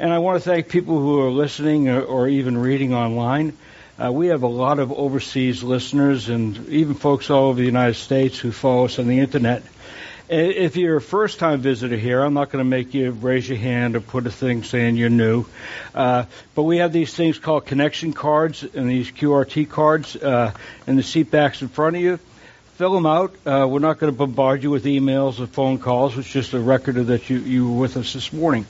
And I want to thank people who are listening or, or even reading online. Uh, we have a lot of overseas listeners and even folks all over the United States who follow us on the internet. If you're a first time visitor here, I'm not going to make you raise your hand or put a thing saying you're new. Uh, but we have these things called connection cards and these QRT cards uh, in the seat backs in front of you. Fill them out. Uh, we're not going to bombard you with emails or phone calls. It's just a record that you, you were with us this morning.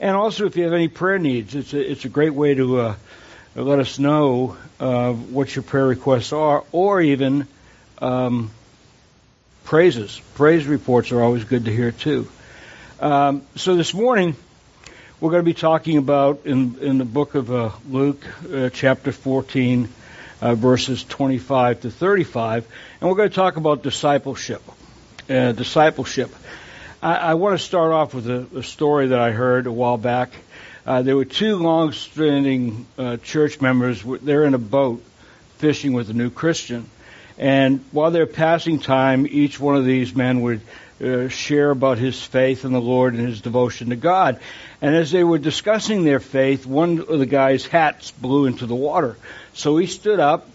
And also, if you have any prayer needs, it's a, it's a great way to uh, let us know uh, what your prayer requests are, or even um, praises. Praise reports are always good to hear too. Um, so this morning, we're going to be talking about in in the book of uh, Luke, uh, chapter 14, uh, verses 25 to 35, and we're going to talk about discipleship. Uh, discipleship. I, I want to start off with a, a, story that I heard a while back. Uh, there were two long-standing uh, church members. They're in a boat fishing with a new Christian, and while they're passing time, each one of these men would uh, share about his faith in the Lord and his devotion to God. And as they were discussing their faith, one of the guy's hats blew into the water. So he stood up,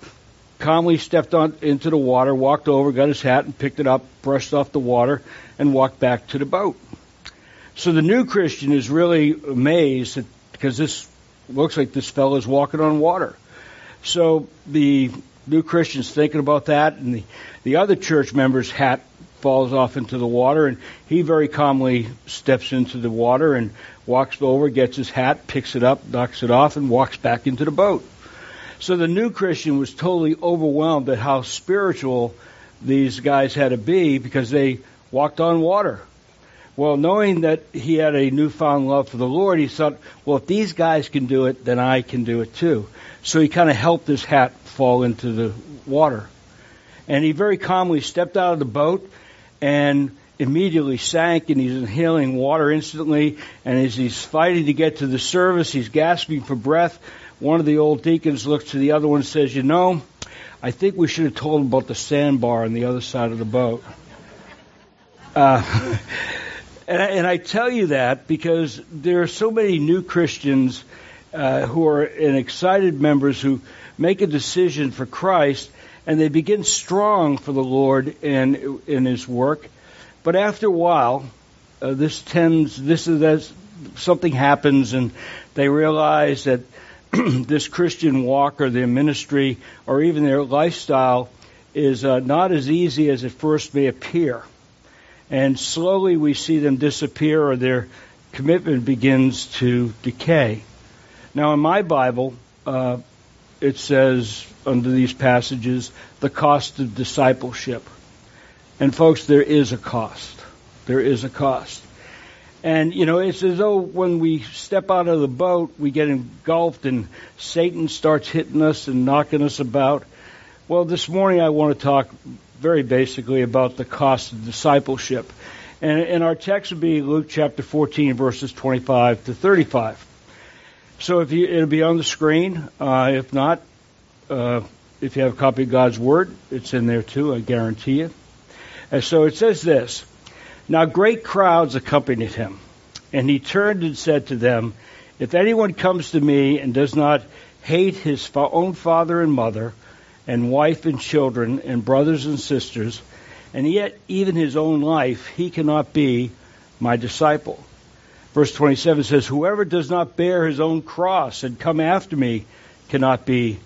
calmly stepped on into the water, walked over, got his hat and picked it up, brushed off the water, and walked back to the boat. So the new Christian is really amazed that, because this looks like this fellow is walking on water. So the new Christian's thinking about that, and the, the other church member's hat falls off into the water, and he very calmly steps into the water and walks over, gets his hat, picks it up, knocks it off, and walks back into the boat. So the new Christian was totally overwhelmed at how spiritual these guys had to be because they walked on water. Well, knowing that he had a newfound love for the Lord, he thought, well, if these guys can do it, then I can do it too. So he kind of helped his hat fall into the water. And he very calmly stepped out of the boat and immediately sank and he's inhaling water instantly. And as he's fighting to get to the service, he's gasping for breath. One of the old deacons looks to the other one and says, you know, I think we should have told him about the sandbar on the other side of the boat. Uh, and, I, and, I, tell you that because there are so many new Christians uh, who are and excited members who make a decision for Christ and they begin strong for the Lord and in His work. But after a while, uh, this tends this is as something happens and they realize that this Christian walk or their ministry or even their lifestyle is uh, not as easy as it first may appear. And slowly we see them disappear or their commitment begins to decay. Now, in my Bible, uh, it says under these passages the cost of discipleship. And folks, there is a cost. There is a cost. And, you know, it's as though when we step out of the boat, we get engulfed and Satan starts hitting us and knocking us about. Well, this morning I want to talk very basically about the cost of discipleship. And, and our text would be Luke chapter 14, verses 25 to 35. So if you, it'll be on the screen. Uh, if not, uh, if you have a copy of God's Word, it's in there too, I guarantee you. And so it says this. Now great crowds accompanied him, and he turned and said to them, If anyone comes to me and does not hate his own father and mother, and wife and children, and brothers and sisters, and yet even his own life, he cannot be my disciple. Verse 27 says, Whoever does not bear his own cross and come after me cannot be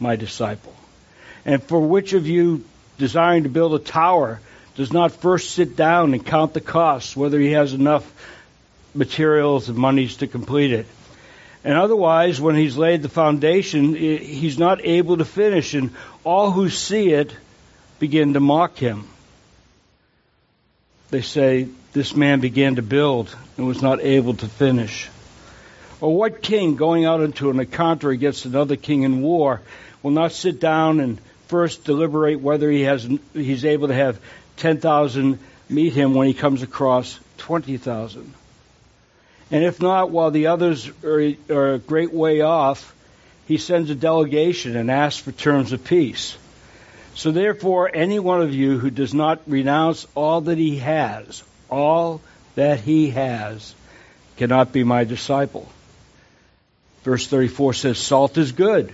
my disciple. And for which of you desiring to build a tower does not first sit down and count the costs, whether he has enough materials and monies to complete it. And otherwise, when he's laid the foundation, he's not able to finish, and all who see it begin to mock him. They say, This man began to build and was not able to finish. Or what king going out into an encounter against another king in war will not sit down and first deliberate whether he has he's able to have 10,000 meet him when he comes across 20,000? And if not, while the others are, are a great way off, he sends a delegation and asks for terms of peace. So therefore, any one of you who does not renounce all that he has, all that he has, cannot be my disciple. Verse 34 says, Salt is good,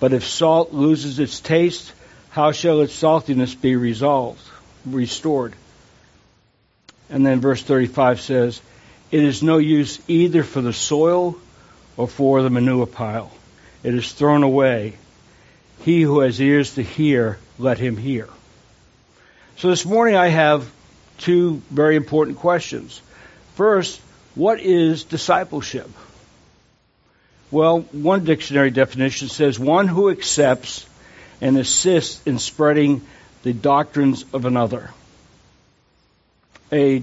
but if salt loses its taste, how shall its saltiness be resolved, restored? And then verse 35 says, It is no use either for the soil or for the manure pile. It is thrown away. He who has ears to hear, let him hear. So this morning I have two very important questions. First, what is discipleship? Well, one dictionary definition says one who accepts and assists in spreading the doctrines of another. A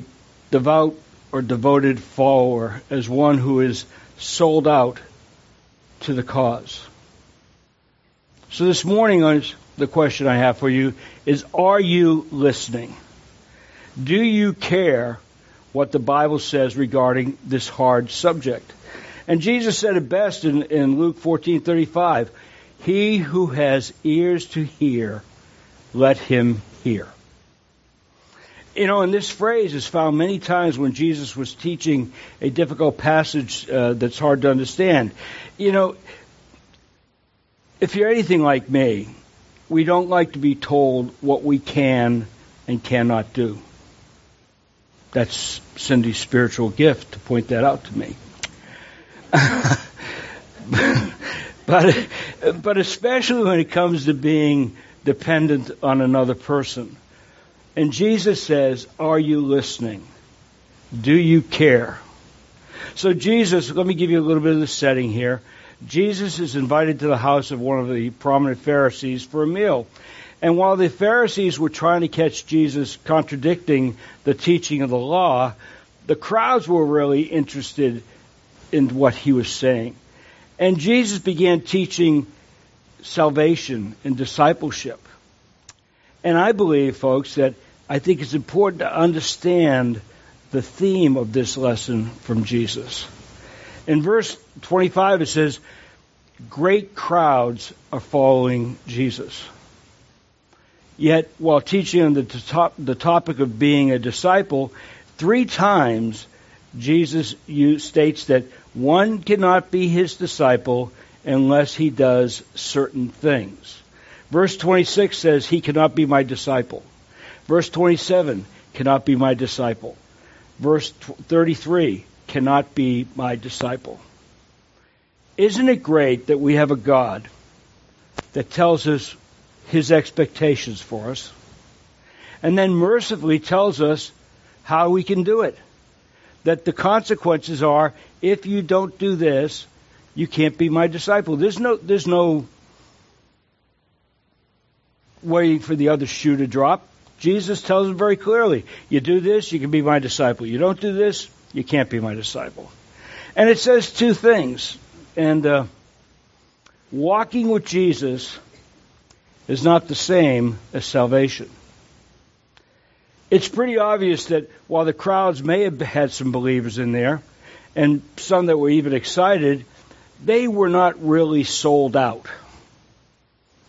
devout or devoted follower as one who is sold out to the cause. So this morning, the question I have for you is, are you listening? Do you care what the Bible says regarding this hard subject? And Jesus said it best in, in Luke 14:35, "He who has ears to hear, let him hear." You know, and this phrase is found many times when Jesus was teaching a difficult passage uh, that's hard to understand. You know, if you're anything like me, we don't like to be told what we can and cannot do. That's Cindy's spiritual gift to point that out to me. but but especially when it comes to being dependent on another person. And Jesus says, "Are you listening? Do you care?" So Jesus, let me give you a little bit of the setting here. Jesus is invited to the house of one of the prominent Pharisees for a meal. And while the Pharisees were trying to catch Jesus contradicting the teaching of the law, the crowds were really interested in what he was saying. And Jesus began teaching salvation and discipleship. And I believe, folks, that I think it's important to understand the theme of this lesson from Jesus. In verse 25, it says, Great crowds are following Jesus. Yet, while teaching on the, top, the topic of being a disciple, three times Jesus states that one cannot be his disciple unless he does certain things. Verse 26 says, He cannot be my disciple. Verse 27, cannot be my disciple. Verse 33, cannot be my disciple. Isn't it great that we have a God that tells us his expectations for us and then mercifully tells us how we can do it? that the consequences are if you don't do this, you can't be my disciple. There's no there's no waiting for the other shoe to drop. Jesus tells them very clearly, you do this, you can be my disciple. You don't do this, you can't be my disciple. And it says two things. And uh, walking with Jesus is not the same as salvation it's pretty obvious that while the crowds may have had some believers in there, and some that were even excited, they were not really sold out.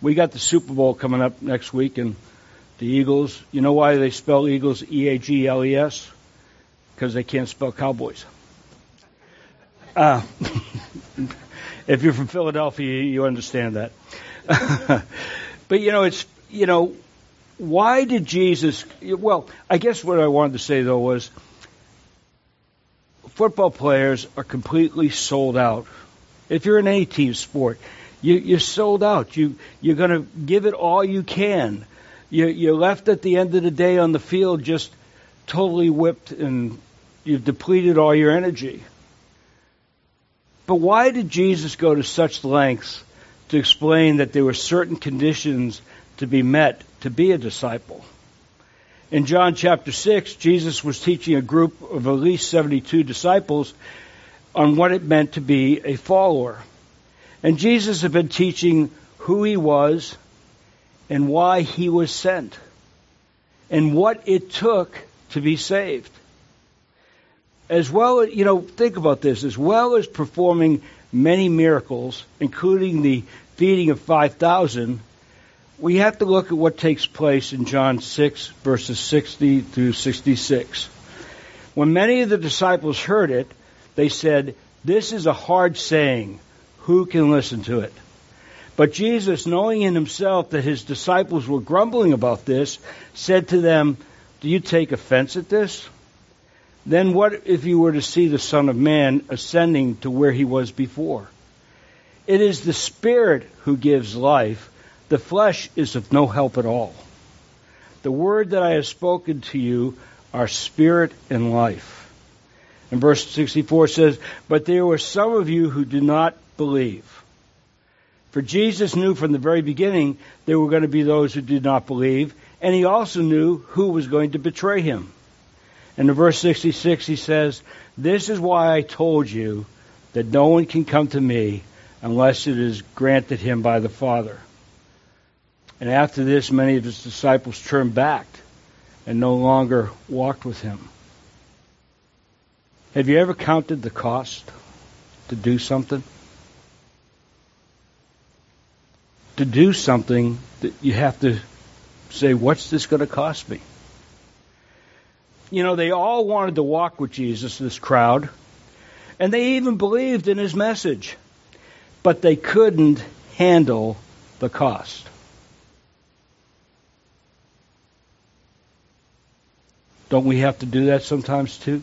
We got the Super Bowl coming up next week, and the Eagles. You know why they spell Eagles E A G L E S? Because they can't spell Cowboys. Uh, if you're from Philadelphia, you understand that. but you know, it's you know, why did Jesus? Well, I guess what I wanted to say though was football players are completely sold out. If you're in any team sport, you, you're sold out. You you're going to give it all you can. You, you're left at the end of the day on the field just totally whipped and you've depleted all your energy. But why did Jesus go to such lengths to explain that there were certain conditions to be met to be a disciple. In John chapter 6, Jesus was teaching a group of at least 72 disciples on what it meant to be a follower. And Jesus had been teaching who he was and why he was sent and what it took to be saved. As well, you know, think about this, as well as performing many miracles, including the feeding of 5,000, we have to look at what takes place in John 6, verses 60 through 66. When many of the disciples heard it, they said, This is a hard saying. Who can listen to it? But Jesus, knowing in himself that his disciples were grumbling about this, said to them, Do you take offense at this? Then what if you were to see the Son of Man ascending to where he was before? It is the Spirit who gives life. The flesh is of no help at all. The word that I have spoken to you are spirit and life. And verse 64 says, But there were some of you who did not believe. For Jesus knew from the very beginning there were going to be those who did not believe, and he also knew who was going to betray him. And in verse 66 he says, This is why I told you that no one can come to me unless it is granted him by the Father. And after this, many of his disciples turned back and no longer walked with him. Have you ever counted the cost to do something? To do something that you have to say, what's this going to cost me? You know, they all wanted to walk with Jesus, this crowd, and they even believed in his message, but they couldn't handle the cost. Don't we have to do that sometimes too?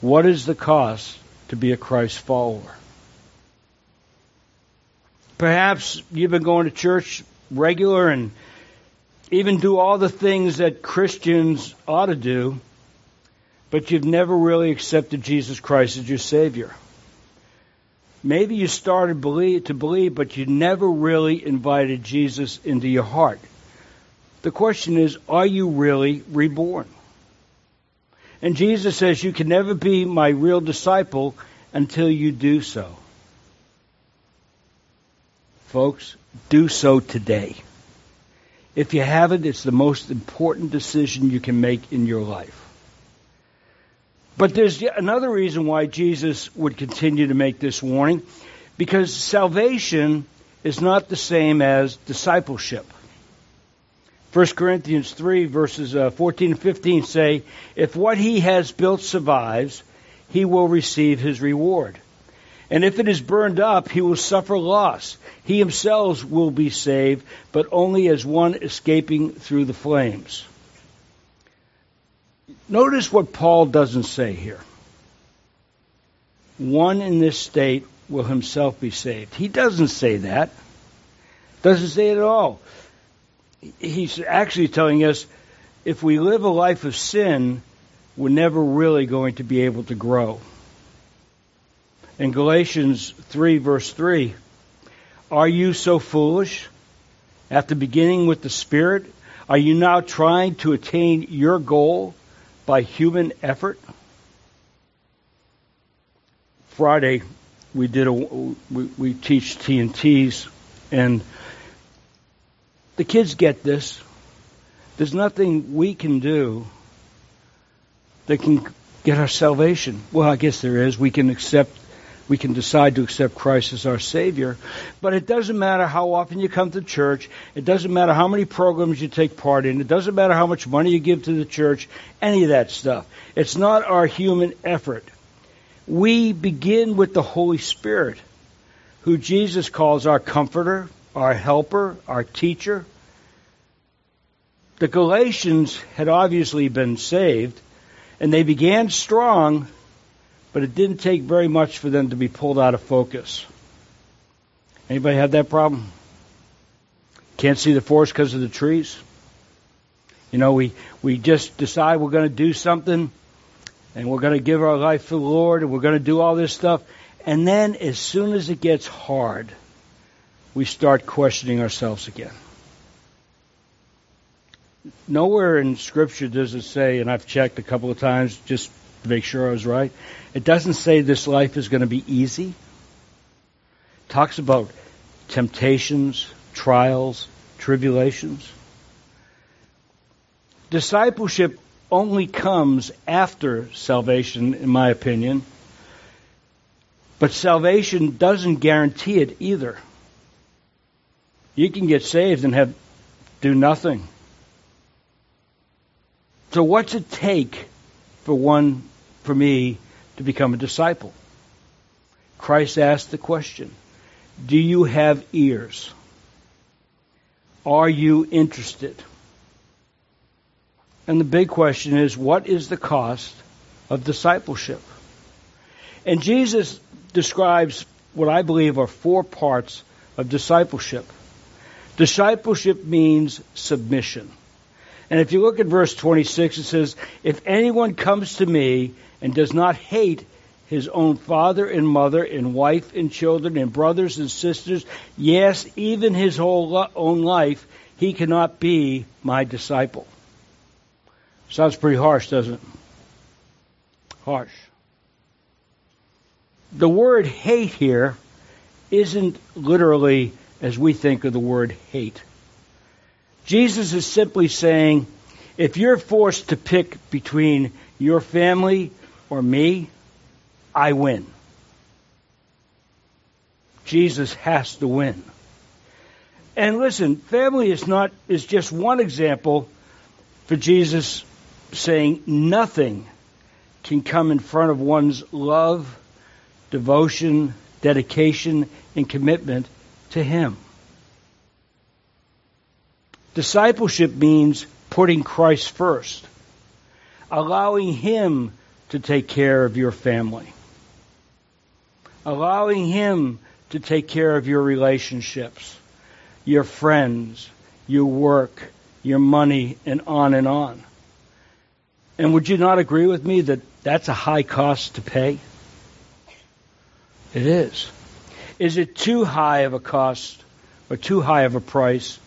What is the cost to be a Christ follower? Perhaps you've been going to church regular and even do all the things that Christians ought to do, but you've never really accepted Jesus Christ as your Savior. Maybe you started believe, to believe, but you never really invited Jesus into your heart. The question is, are you really reborn? And Jesus says, You can never be my real disciple until you do so. Folks, do so today. If you haven't, it's the most important decision you can make in your life. But there's another reason why Jesus would continue to make this warning because salvation is not the same as discipleship. 1 Corinthians 3, verses uh, 14 and 15 say, If what he has built survives, he will receive his reward. And if it is burned up, he will suffer loss. He himself will be saved, but only as one escaping through the flames. Notice what Paul doesn't say here. One in this state will himself be saved. He doesn't say that. Doesn't say it at all he's actually telling us if we live a life of sin, we're never really going to be able to grow. In Galatians 3, verse 3, are you so foolish? After beginning with the Spirit, are you now trying to attain your goal by human effort? Friday, we did a we, we teach TNTs, and the kids get this. There's nothing we can do that can get our salvation. Well, I guess there is. We can accept, we can decide to accept Christ as our Savior. But it doesn't matter how often you come to church. It doesn't matter how many programs you take part in. It doesn't matter how much money you give to the church. Any of that stuff. It's not our human effort. We begin with the Holy Spirit, who Jesus calls our comforter, our helper, our teacher. The Galatians had obviously been saved, and they began strong, but it didn't take very much for them to be pulled out of focus. Anybody have that problem? Can't see the forest because of the trees? You know, we, we just decide we're going to do something, and we're going to give our life to the Lord, and we're going to do all this stuff. And then, as soon as it gets hard, we start questioning ourselves again. Nowhere in Scripture does it say, and I've checked a couple of times, just to make sure I was right. It doesn't say this life is going to be easy. It talks about temptations, trials, tribulations. Discipleship only comes after salvation, in my opinion. But salvation doesn't guarantee it either. You can get saved and have do nothing. So what's it take for one for me to become a disciple? Christ asked the question, do you have ears? Are you interested? And the big question is, what is the cost of discipleship? And Jesus describes what I believe are four parts of discipleship. Discipleship means submission. And if you look at verse 26, it says, If anyone comes to me and does not hate his own father and mother and wife and children and brothers and sisters, yes, even his whole own life, he cannot be my disciple. Sounds pretty harsh, doesn't it? Harsh. The word hate here isn't literally as we think of the word hate. Jesus is simply saying, if you're forced to pick between your family or me, I win. Jesus has to win. And listen, family is not is just one example for Jesus saying nothing can come in front of one's love, devotion, dedication, and commitment to Him. Discipleship means putting Christ first, allowing Him to take care of your family, allowing Him to take care of your relationships, your friends, your work, your money, and on and on. And would you not agree with me that that's a high cost to pay? It is. Is it too high of a cost or too high of a price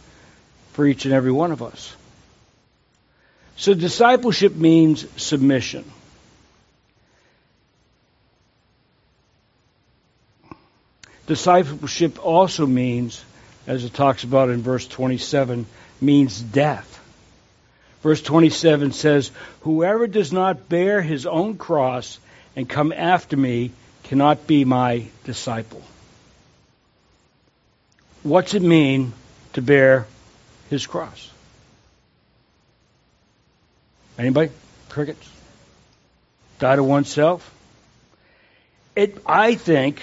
for each and every one of us? So discipleship means submission. Discipleship also means, as it talks about in verse 27, means death. Verse 27 says, Whoever does not bear his own cross and come after me cannot be my disciple. What's it mean to bear his cross? Anybody? Crickets? Die to oneself? It, I think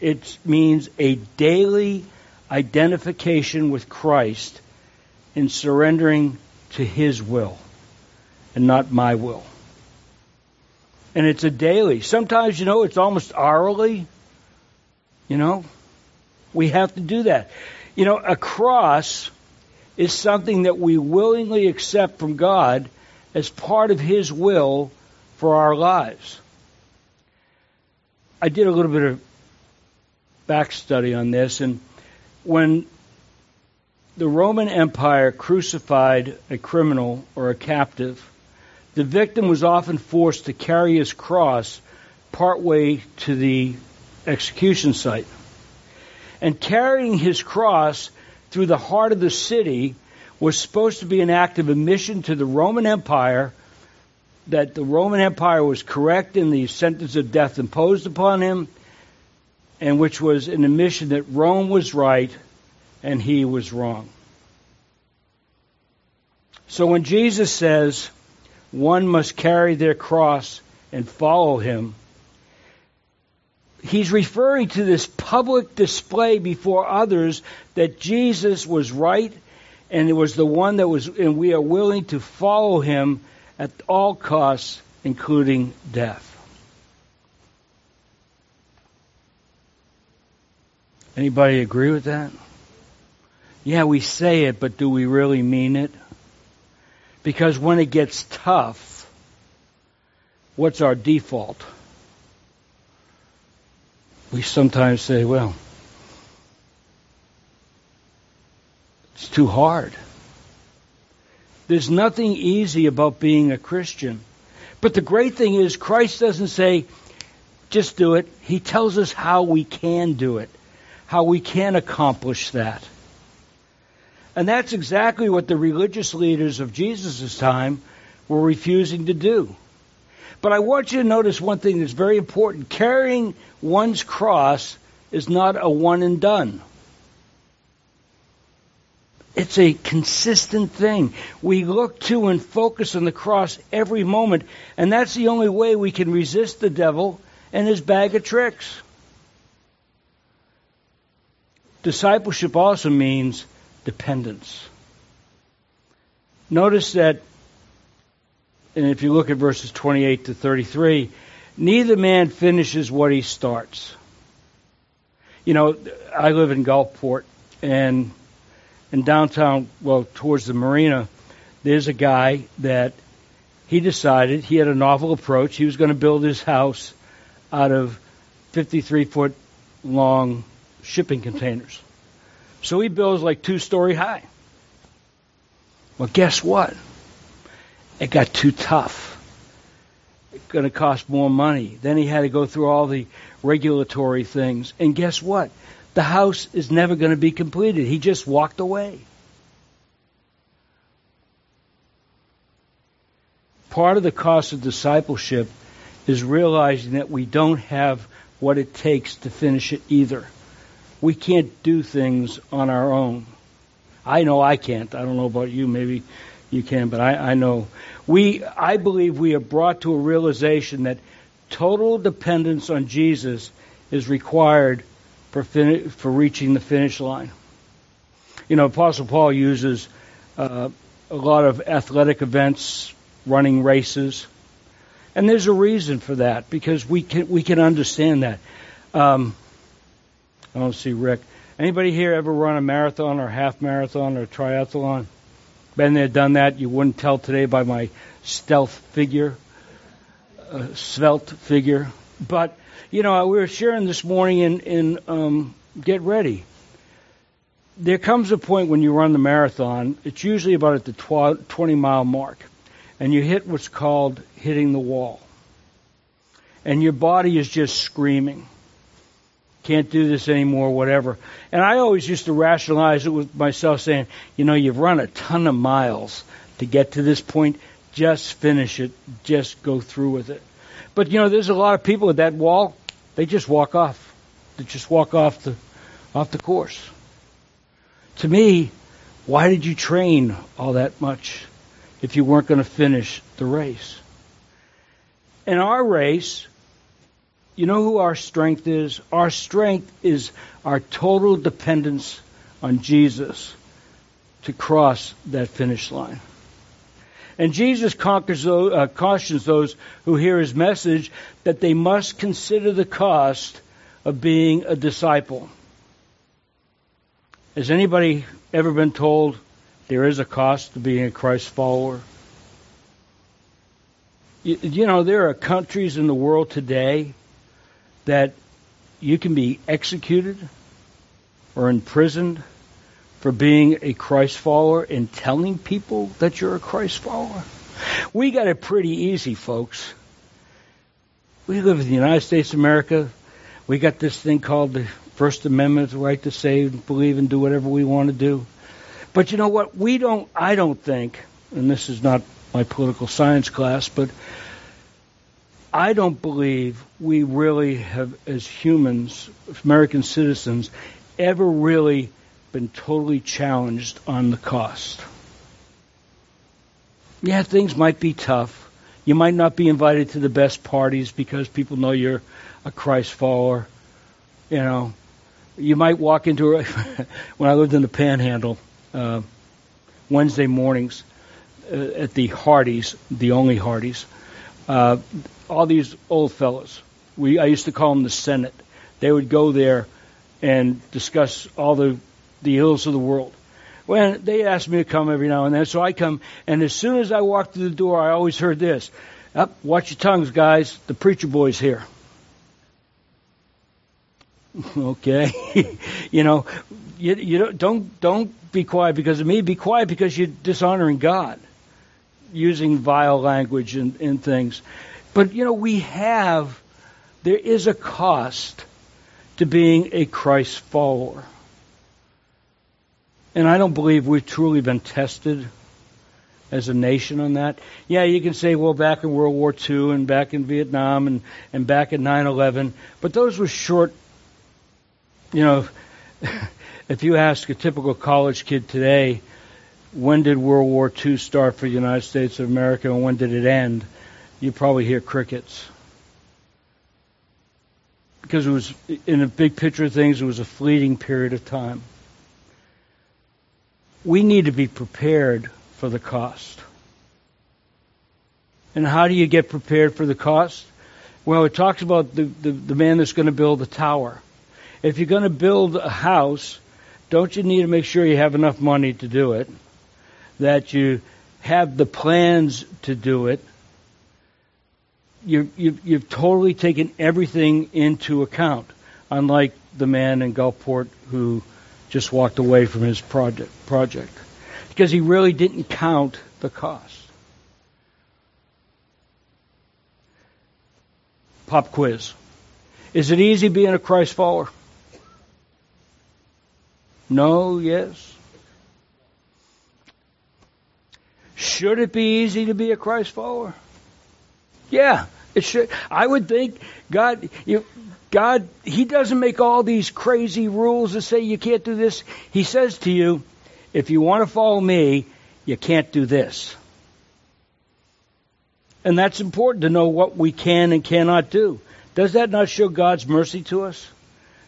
it means a daily identification with Christ in surrendering to His will and not my will. And it's a daily. Sometimes, you know, it's almost hourly. You know, we have to do that. You know, a cross is something that we willingly accept from God as part of His will for our lives. I did a little bit of back study on this, and when the Roman Empire crucified a criminal or a captive, the victim was often forced to carry his cross partway to the execution site. And carrying his cross through the heart of the city was supposed to be an act of admission to the Roman Empire that the Roman Empire was correct in the sentence of death imposed upon him, and which was an admission that Rome was right and he was wrong. So when Jesus says one must carry their cross and follow him, he's referring to this public display before others that Jesus was right and it was the one that was, and we are willing to follow him at all costs, including death. Anybody agree with that? Yeah, we say it, but do we really mean it? Because when it gets tough, what's our default? We sometimes say, well, it's too hard. There's nothing easy about being a Christian, But the great thing is, Christ doesn't say, just do it. He tells us how we can do it, how we can accomplish that. And that's exactly what the religious leaders of Jesus' time were refusing to do. But I want you to notice one thing that's very important. Carrying one's cross is not a one and done. It's a consistent thing. We look to and focus on the cross every moment, and that's the only way we can resist the devil and his bag of tricks. Discipleship also means dependence. Notice that, and if you look at verses 28 to 33, neither man finishes what he starts. You know, I live in Gulfport, and in downtown, well, towards the marina, there's a guy that he decided he had a novel approach. He was going to build his house out of 53 foot long shipping containers. So he builds like two story high. Well, guess what? It got too tough. It's going to cost more money. Then he had to go through all the regulatory things. And guess what? The house is never going to be completed. He just walked away. Part of the cost of discipleship is realizing that we don't have what it takes to finish it either. We can't do things on our own. I know I can't. I don't know about you. Maybe you can, but I, I know. We, I believe we are brought to a realization that total dependence on Jesus is required for, fin- for reaching the finish line. You know, Apostle Paul uses uh, a lot of athletic events, running races, and there's a reason for that because we can we can understand that. Um, I don't see Rick. Anybody here ever run a marathon or half marathon or triathlon? Been there, done that. You wouldn't tell today by my stealth figure, uh, svelte figure. But you know, we were sharing this morning in in um, get ready. There comes a point when you run the marathon. It's usually about at the 20 mile mark, and you hit what's called hitting the wall, and your body is just screaming can't do this anymore, whatever. And I always used to rationalize it with myself saying, you know, you've run a ton of miles to get to this point. Just finish it. Just go through with it. But you know, there's a lot of people at that wall. They just walk off. They just walk off the off the course. To me, why did you train all that much if you weren't going to finish the race? In our race, you know who our strength is? Our strength is our total dependence on Jesus to cross that finish line. And Jesus conquers, uh, cautions those who hear his message that they must consider the cost of being a disciple. Has anybody ever been told there is a cost to being a Christ follower? You, you know, there are countries in the world today that you can be executed or imprisoned for being a Christ follower and telling people that you're a Christ follower. We got it pretty easy, folks. We live in the United States of America. We got this thing called the First Amendment, the right to say, believe, and do whatever we want to do. But you know what? We don't, I don't think, and this is not my political science class, but I don't believe we really have, as humans, American citizens, ever really been totally challenged on the cost. Yeah, things might be tough. You might not be invited to the best parties because people know you're a Christ follower. You know, you might walk into a, when I lived in the Panhandle uh, Wednesday mornings uh, at the Hardee's, the only Hardee's. Uh, all these old fellows. We I used to call them the Senate. They would go there and discuss all the the ills of the world. When they asked me to come every now and then, so I come, and as soon as I walked through the door, I always heard this: "Up, watch your tongues, guys. The preacher boy's here." okay, you know, you, you don't don't don't be quiet because of me. Be quiet because you're dishonoring God. using vile language and, and things. But, you know, we have, there is a cost to being a Christ follower. And I don't believe we've truly been tested as a nation on that. Yeah, you can say, well, back in World War II and back in Vietnam and, and back in 9-11, but those were short, you know, if you ask a typical college kid today, when did World War II start for the United States of America and when did it end? You probably hear crickets. Because it was, in the big picture of things, it was a fleeting period of time. We need to be prepared for the cost. And how do you get prepared for the cost? Well, it talks about the, the, the man that's going to build a tower. If you're going to build a house, don't you need to make sure you have enough money to do it? That you have the plans to do it. You, you, you've totally taken everything into account, unlike the man in Gulfport who just walked away from his project. project because he really didn't count the cost. Pop quiz. Is it easy being a Christ follower? No, yes. Should it be easy to be a Christ follower? Yeah, it should. I would think God, you, God, He doesn't make all these crazy rules that say you can't do this. He says to you, if you want to follow me, you can't do this. And that's important to know what we can and cannot do. Does that not show God's mercy to us?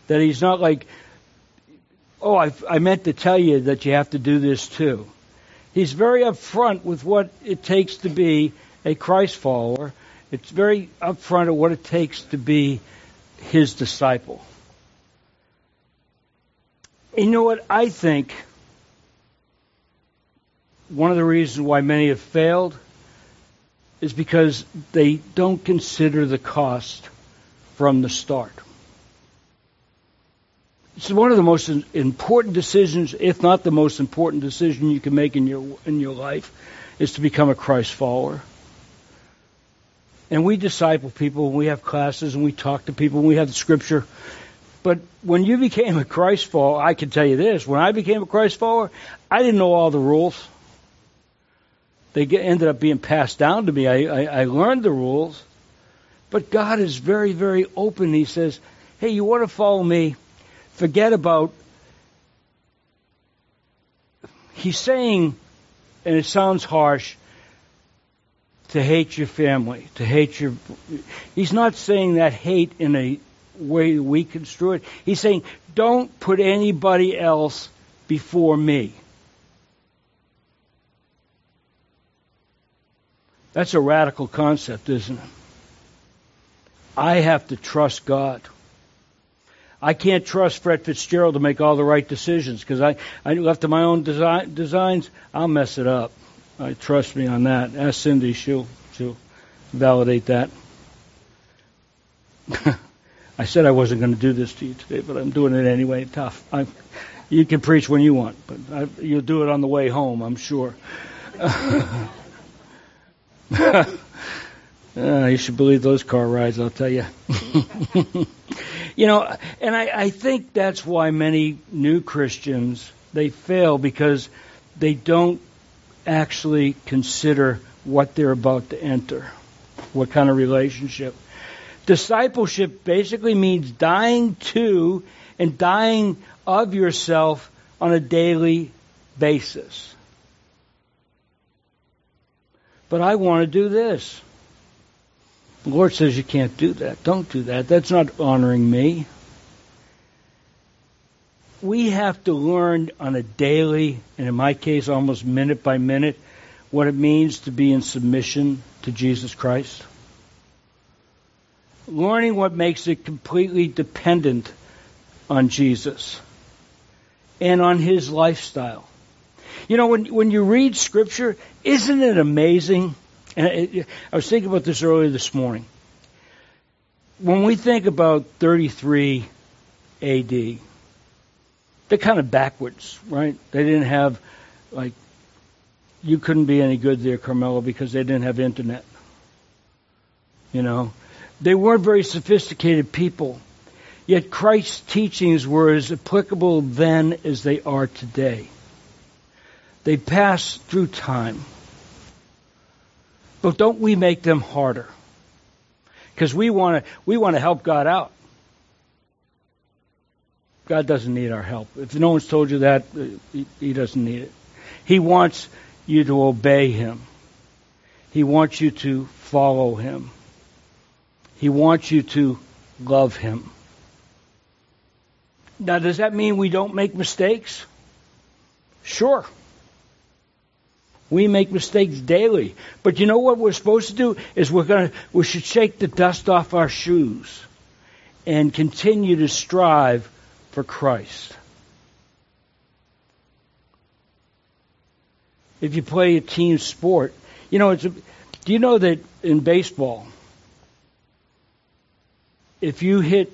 That He's not like, oh, I, I meant to tell you that you have to do this too. He's very upfront with what it takes to be a Christ follower. It's very upfront of what it takes to be His disciple. You know what? I think one of the reasons why many have failed is because they don't consider the cost from the start. It's one of the most important decisions, if not the most important decision you can make in your in your life, is to become a Christ follower. And we disciple people, and we have classes, and we talk to people, and we have the scripture. But when you became a Christ follower, I can tell you this: when I became a Christ follower, I didn't know all the rules they get, ended up being passed down to me. I, I, I learned the rules. But God is very, very open. He says, hey, you want to follow me? Forget about. He's saying, and it sounds harsh, to hate your family, to hate your. He's not saying that hate in a way we construe it. He's saying, don't put anybody else before me. That's a radical concept, isn't it? I have to trust God. I can't trust Fred Fitzgerald to make all the right decisions because I, I left to my own design, designs, I'll mess it up. I trust me on that. Ask Cindy; she'll she'll validate that. I said I wasn't going to do this to you today, but I'm doing it anyway. Tough. I'm, you can preach when you want, but I, you'll do it on the way home, I'm sure. uh, you should believe those car rides, I'll tell you. you know, and I, I think that's why many new Christians they fail because they don't actually consider what they're about to enter, what kind of relationship. Discipleship basically means dying to and dying of yourself on a daily basis. But I want to do this. The Lord says you can't do that. Don't do that. That's not honoring me. We have to learn on a daily, and in my case, almost minute by minute, what it means to be in submission to Jesus Christ. Learning what makes it completely dependent on Jesus and on his lifestyle. You know, when when you read Scripture, isn't it amazing? And it, I was thinking about this earlier this morning. When we think about 33 A.D., they're kind of backwards, right? They didn't have like you couldn't be any good there, Carmelo, because they didn't have internet. You know, they weren't very sophisticated people. Yet Christ's teachings were as applicable then as they are today. They pass through time. But don't we make them harder? Because we want to we want to help God out. God doesn't need our help. If no one's told you that, uh, he doesn't need it. He wants you to obey him. He wants you to follow him. He wants you to love him. Now, does that mean we don't make mistakes? Sure. We make mistakes daily. But you know what we're supposed to do is we're going to we should shake the dust off our shoes and continue to strive for Christ. If you play a team sport, you know it's a, do you know that in baseball if you hit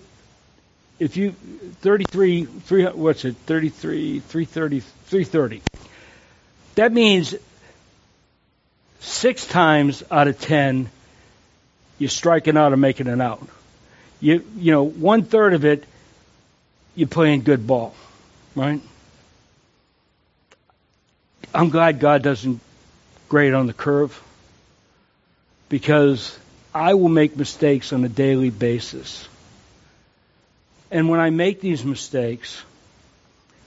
if you 33 3 what's it 33 330 330 that means six times out of ten you're striking out or making it out you you know one third of it you're playing good ball right i'm glad god doesn't grade on the curve because i will make mistakes on a daily basis and when I make these mistakes,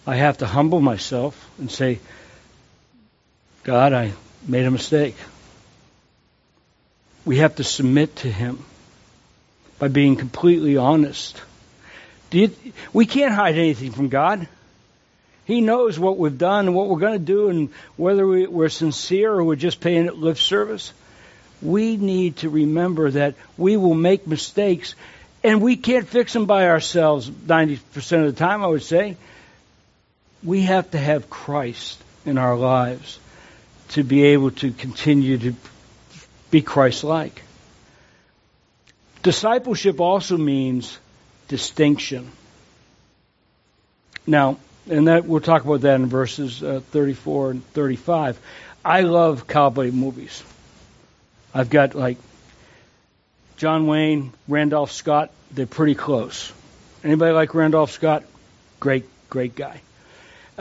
I have to humble myself and say, God, I made a mistake. We have to submit to Him by being completely honest. You, we can't hide anything from God. He knows what we've done and what we're going to do, and whether we, we're sincere or we're just paying lip service. We need to remember that we will make mistakes and we can't fix them by ourselves 90% of the time, I would say. We have to have Christ in our lives to be able to continue to be Christ like. Discipleship also means distinction. Now, and that we'll talk about that in verses uh, 34 and 35. I love cowboy movies. I've got like John Wayne, Randolph Scott, they're pretty close. Anybody like Randolph Scott? Great, great guy.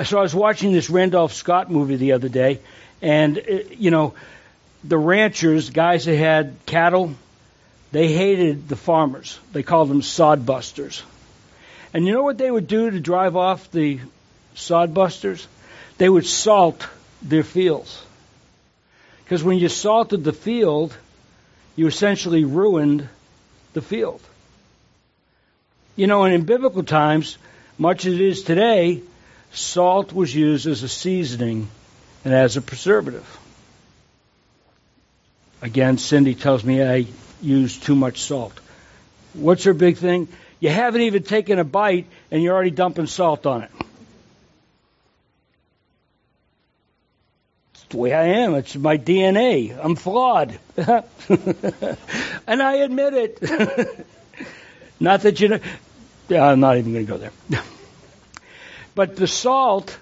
So I was watching this Randolph Scott movie the other day, and uh, you know, the ranchers, guys that had cattle, they hated the farmers. They called them sodbusters. And you know what they would do to drive off the sodbusters? They would salt their fields. Because when you salted the field, you essentially ruined the field. You know, and in biblical times, much as it is today, salt was used as a seasoning and as a preservative. Again, Cindy tells me I use too much salt. What's her big thing? You haven't even taken a bite and you're already dumping salt on it. It's the way I am. It's my DNA. I'm flawed. and I admit it. not that you know. I'm not even going to go there. but the salt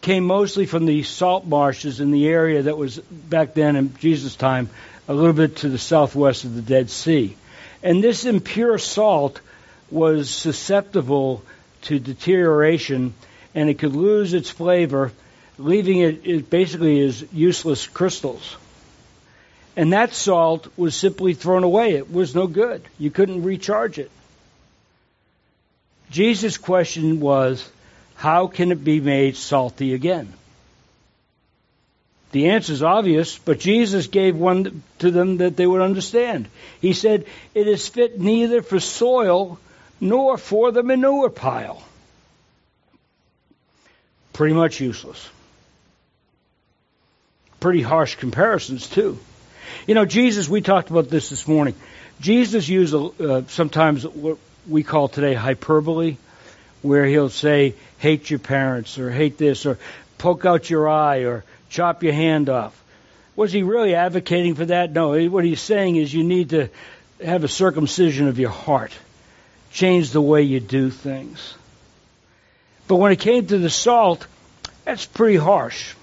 came mostly from the salt marshes in the area that was back then in Jesus' time a little bit to the southwest of the Dead Sea. And this impure salt was susceptible to deterioration and it could lose its flavor leaving it, it basically as useless crystals. And that salt was simply thrown away. It was no good. You couldn't recharge it. Jesus' question was, how can it be made salty again? The answer is obvious, but Jesus gave one to them that they would understand. He said, It is fit neither for soil nor for the manure pile. Pretty much useless pretty harsh comparisons too. You know, Jesus, we talked about this this morning. Jesus used uh, sometimes what we call today hyperbole, where he'll say, hate your parents, or hate this, or poke out your eye, or chop your hand off. Was he really advocating for that? No. What he's saying is you need to have a circumcision of your heart, change the way you do things. But when it came to the salt, that's pretty harsh.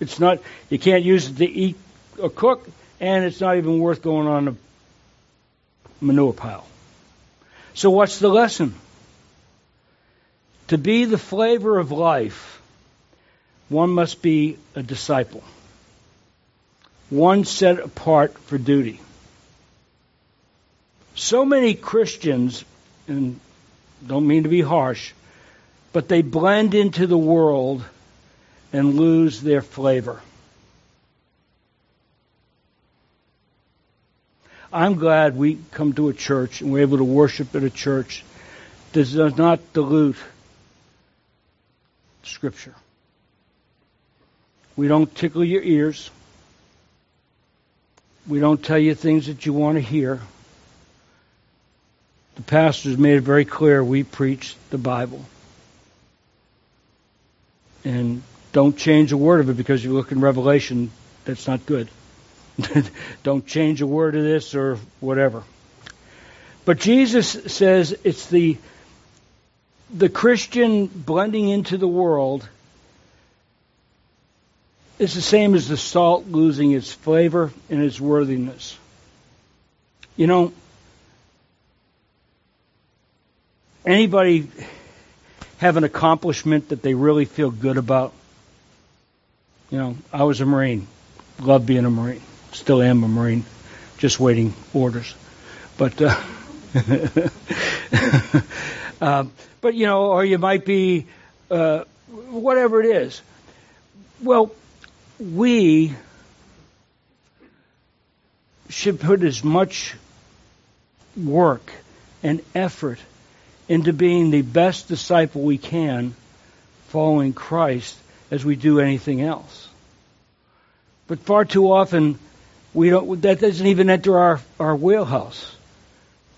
It's not. You can't use it to eat or cook, and it's not even worth going on a manure pile. So what's the lesson? To be the flavor of life, one must be a disciple. One set apart for duty. So many Christians, and don't mean to be harsh, but they blend into the world and lose their flavor. I'm glad we come to a church and we're able to worship at a church that does not dilute Scripture. We don't tickle your ears. We don't tell you things that you want to hear. The pastors made it very clear we preach the Bible. And don't change a word of it because you look in Revelation, that's not good. don't change a word of this or whatever. But Jesus says it's the the Christian blending into the world is the same as the salt losing its flavor and its worthiness. You know, anybody have an accomplishment that they really feel good about? You know, I was a Marine. Love being a Marine. Still am a Marine. Just waiting orders. But, uh, uh, but you know, or you might be, uh, whatever it is. Well, we should put as much work and effort into being the best disciple we can following Christ as we do anything else. But far too often we don't that doesn't even enter our, our wheelhouse.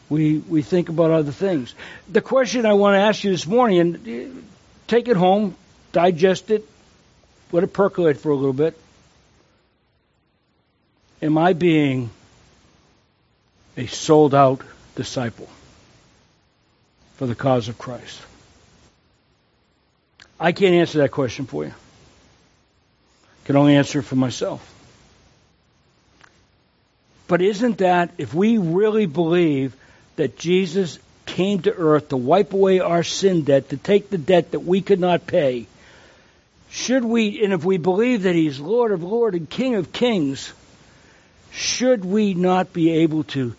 We we think about other things. The question I want to ask you this morning and uh, take it home, digest it, let it percolate for a little bit. Am I being a sold out disciple for the cause of Christ? I can't answer that question for you. I can only answer it for myself. But isn't that, if we really believe that Jesus came to earth to wipe away our sin debt, to take the debt that we could not pay, should we, and if we believe that He's Lord of Lords and King of Kings, should we not be able to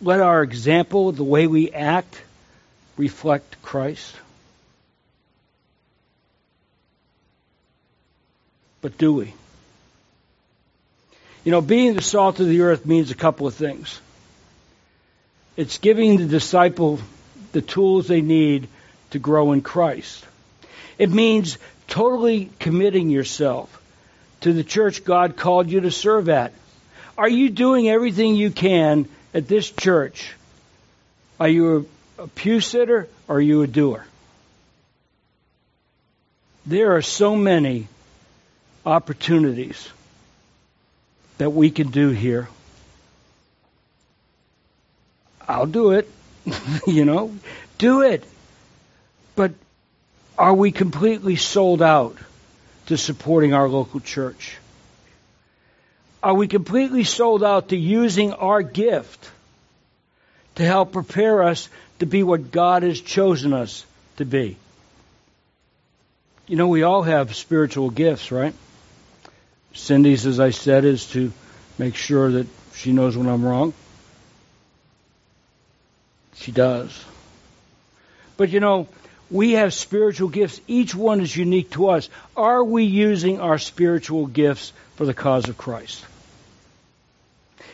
let our example, the way we act, reflect Christ? But do we? You know, being the salt of the earth means a couple of things. It's giving the disciple the tools they need to grow in Christ. It means totally committing yourself to the church God called you to serve at. Are you doing everything you can at this church? Are you a, a pew sitter or are you a doer? There are so many opportunities that we can do here. I'll do it. you know, do it. But are we completely sold out to supporting our local church? Are we completely sold out to using our gift to help prepare us to be what God has chosen us to be? You know, we all have spiritual gifts, right? Cindy's, as I said, is to make sure that she knows when I'm wrong. She does. But you know, we have spiritual gifts. Each one is unique to us. Are we using our spiritual gifts for the cause of Christ?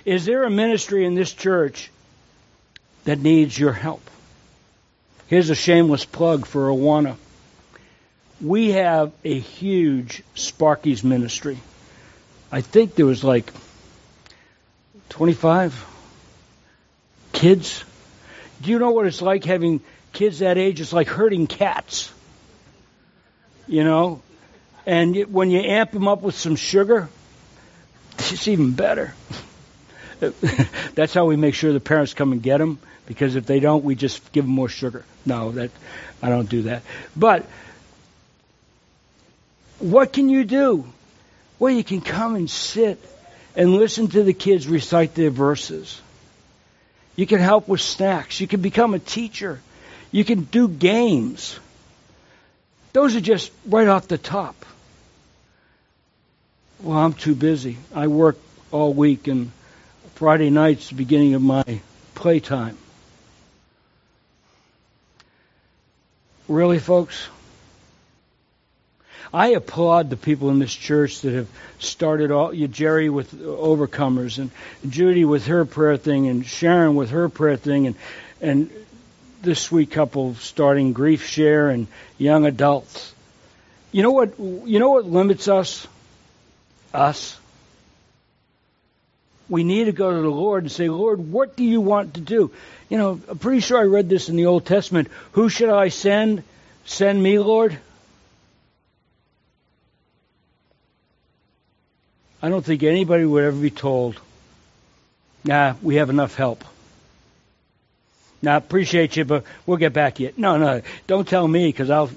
Is there a ministry in this church that needs your help? Here's a shameless plug for Awana. We have a huge Sparky's ministry. I think there was like 25 kids. Do you know what it's like having kids that age? It's like herding cats. You know? And when you amp them up with some sugar, it's even better. That's how we make sure the parents come and get them. Because if they don't, we just give them more sugar. No, that I don't do that. But what can you do? Well, you can come and sit and listen to the kids recite their verses. You can help with snacks. You can become a teacher. You can do games. Those are just right off the top. Well, I'm too busy. I work all week, and Friday night's the beginning of my playtime. Really, folks? I applaud the people in this church that have started all you Jerry with overcomers and Judy with her prayer thing and Sharon with her prayer thing and and this sweet couple starting grief share and young adults. You know what you know what limits us? Us. We need to go to the Lord and say, Lord, what do you want to do? You know, I'm pretty sure I read this in the Old Testament. Who should I send? Send me, Lord. I don't think anybody would ever be told, nah, we have enough help. Now, I appreciate you, but we'll get back to you. No, no, don't tell me because I'll,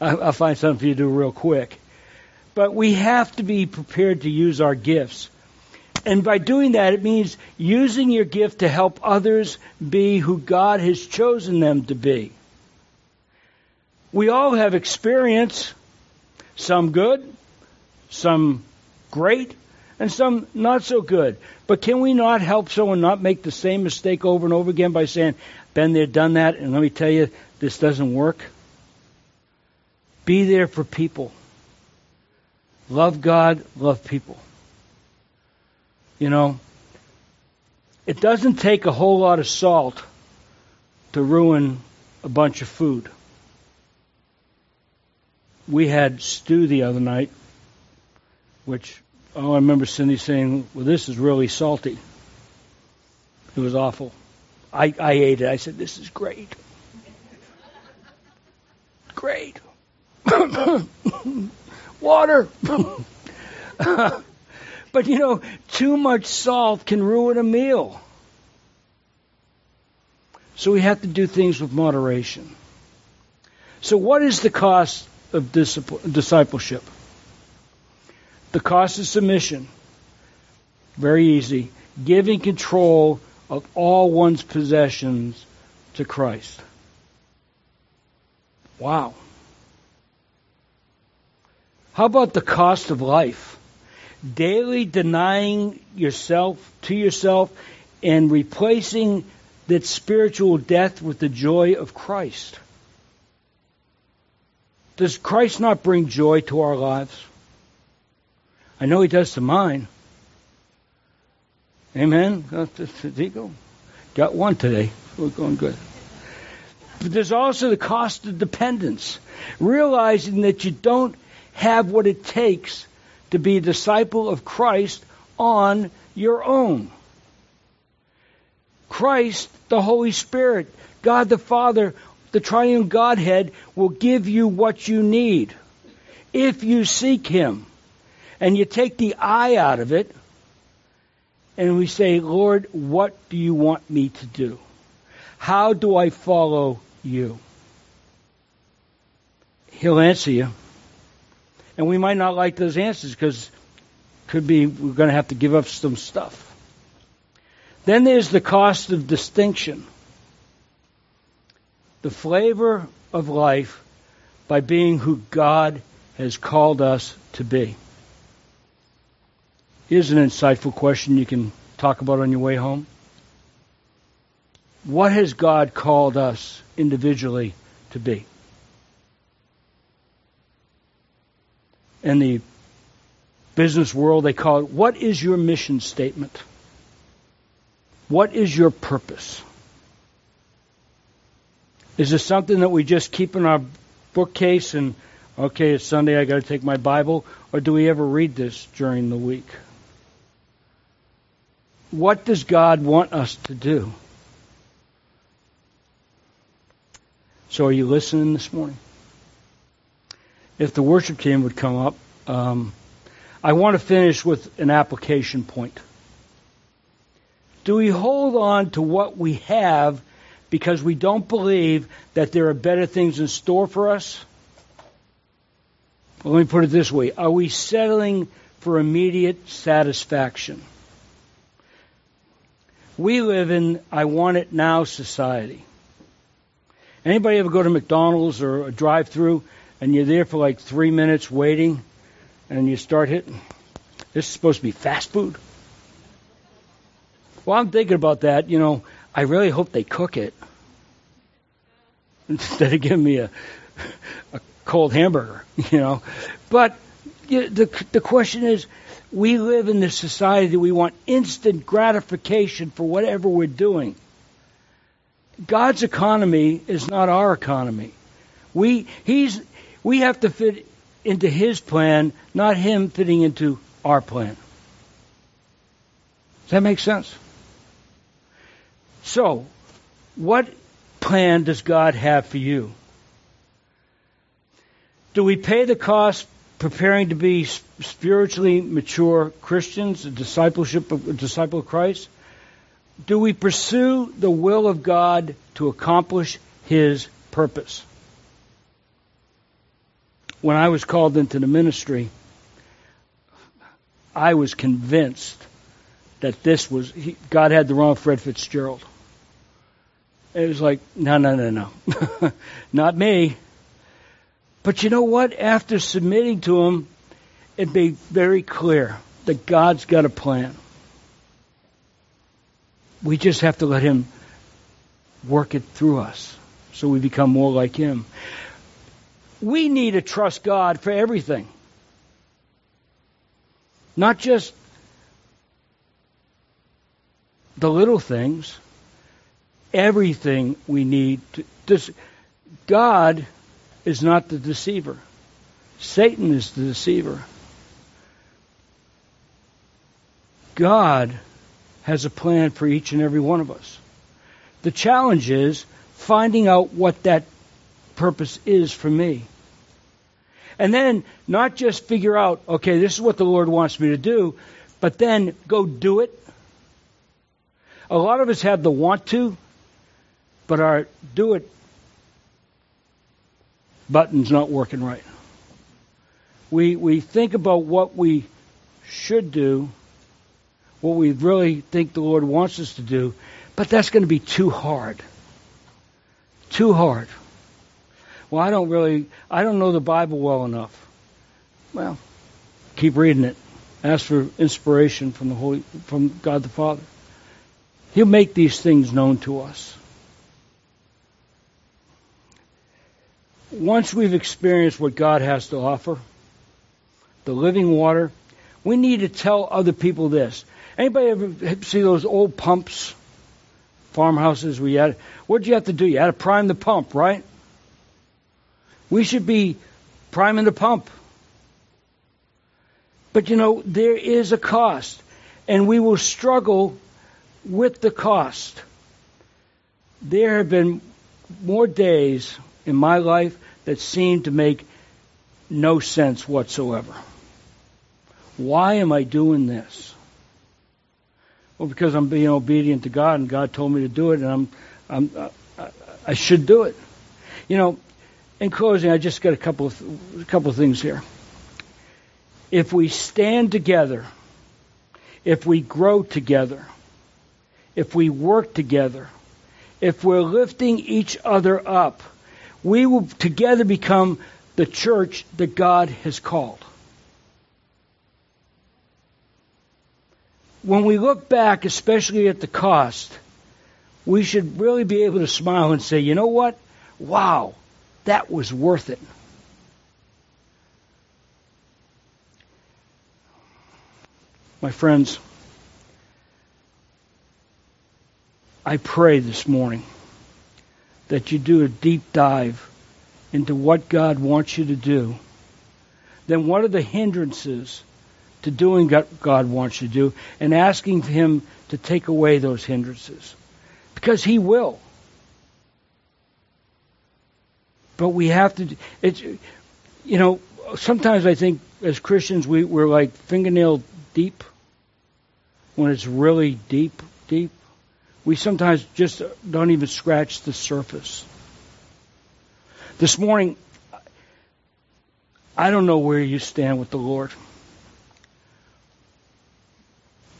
I'll find something for you to do real quick. But we have to be prepared to use our gifts. And by doing that, it means using your gift to help others be who God has chosen them to be. We all have experience, some good, some great and some not so good. But can we not help someone not make the same mistake over and over again by saying, been there, done that, and let me tell you, this doesn't work? Be there for people. Love God, love people. You know, it doesn't take a whole lot of salt to ruin a bunch of food. We had stew the other night, which Oh, I remember Cindy saying, "Well, this is really salty." It was awful. I, I ate it. I said, "This is great, great." Water. but you know, too much salt can ruin a meal. So we have to do things with moderation. So, what is the cost of discipleship? The cost of submission. Very easy. Giving control of all one's possessions to Christ. Wow. How about the cost of life? Daily denying yourself to yourself and replacing that spiritual death with the joy of Christ. Does Christ not bring joy to our lives? I know He does to mine. Amen. Ego. Got one today. We're going good. But there's also the cost of dependence. Realizing that you don't have what it takes to be a disciple of Christ on your own. Christ, the Holy Spirit, God the Father, the triune Godhead will give you what you need if you seek Him and you take the I out of it, and we say, Lord, what do you want me to do? How do I follow you? He'll answer you. And we might not like those answers because could be we're going to have to give up some stuff. Then there's the cost of distinction. The flavor of life by being who God has called us to be. Here's an insightful question you can talk about on your way home. What has God called us individually to be? In the business world, they call it what is your mission statement? What is your purpose? Is this something that we just keep in our bookcase and, okay, it's Sunday, I got to take my Bible? Or do we ever read this during the week? What does God want us to do? So, are you listening this morning? If the worship team would come up, um, I want to finish with an application point. Do we hold on to what we have because we don't believe that there are better things in store for us? Let me put it this way Are we settling for immediate satisfaction? We live in I want it now society. Anybody ever go to McDonald's or a drive through and you're there for like three minutes waiting and you start hitting? This is supposed to be fast food. Well, I'm thinking about that. You know, I really hope they cook it instead of giving me a, a cold hamburger, you know. But you know, the the question is, we live in this society that we want instant gratification for whatever we're doing. God's economy is not our economy. We he's we have to fit into his plan, not him fitting into our plan. Does that make sense? So, what plan does God have for you? Do we pay the cost preparing to be spiritually mature Christians, discipleship of, disciple of Christ? Do we pursue the will of God to accomplish His purpose? When I was called into the ministry, I was convinced that this was he, God had the wrong Fred Fitzgerald. It was like, no, no, no, no, not me. But you know what? After submitting to Him, it made very clear that God's got a plan. We just have to let Him work it through us so we become more like Him. We need to trust God for everything. Not just the little things, everything we need. To, this, God is not the deceiver. Satan is the deceiver. God has a plan for each and every one of us. The challenge is finding out what that purpose is for me. And then not just figure out, okay, this is what the Lord wants me to do, but then go do it. A lot of us have the want to, but our do it button's not working right. We, we think about what we should do, what we really think the Lord wants us to do, but that's going to be too hard. Too hard. Well, I don't really, I don't know the Bible well enough. Well, keep reading it. Ask for inspiration from the Holy, from God the Father. He'll make these things known to us. Once we've experienced what God has to offer, the living water, we need to tell other people this. Anybody ever see those old pumps, farmhouses we had, what'd you have to do? You had to prime the pump, right? We should be priming the pump. But you know, there is a cost, and we will struggle with the cost. There have been more days in my life that seemed to make no sense whatsoever. Why am I doing this? Well, because I'm being obedient to God, and God told me to do it, and I'm, I'm, I, should do it. You know, in closing, I just got a couple of a couple of things here. If we stand together, if we grow together, if we work together, if we're lifting each other up, we will together become the church that God has called. When we look back, especially at the cost, we should really be able to smile and say, you know what? Wow, that was worth it. My friends, I pray this morning that you do a deep dive into what God wants you to do. Then what are the hindrances to doing what God wants you to do and asking Him to take away those hindrances? Because He will. But we have to. It's you know sometimes I think as Christians we we're like fingernail deep when it's really deep, deep. We sometimes just don't even scratch the surface. This morning, I don't know where you stand with the Lord.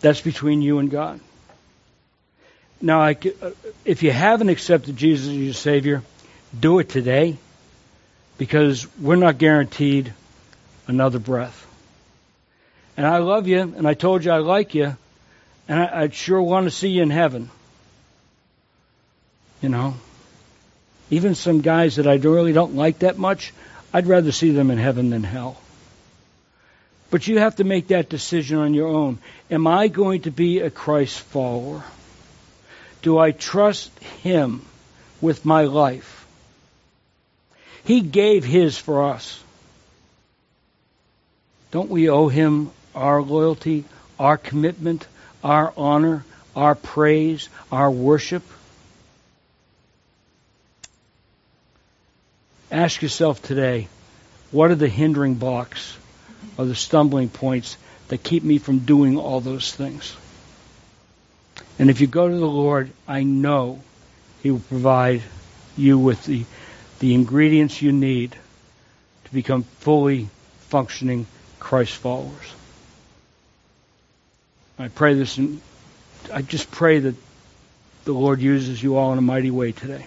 That's between you and God. Now, I, uh, if you haven't accepted Jesus as your Savior, do it today because we're not guaranteed another breath. And I love you, and I told you I like you, and I, I'd sure want to see you in heaven. You know, even some guys that I really don't like that much, I'd rather see them in heaven than hell. But you have to make that decision on your own. Am I going to be a Christ follower? Do I trust Him with my life? He gave His for us. Don't we owe Him our loyalty, our commitment, our honor, our praise, our worship? Ask yourself today, what are the hindering blocks or the stumbling points that keep me from doing all those things? And if you go to the Lord, I know He will provide you with the, the ingredients you need to become fully functioning Christ followers. I pray this, and I just pray that the Lord uses you all in a mighty way today.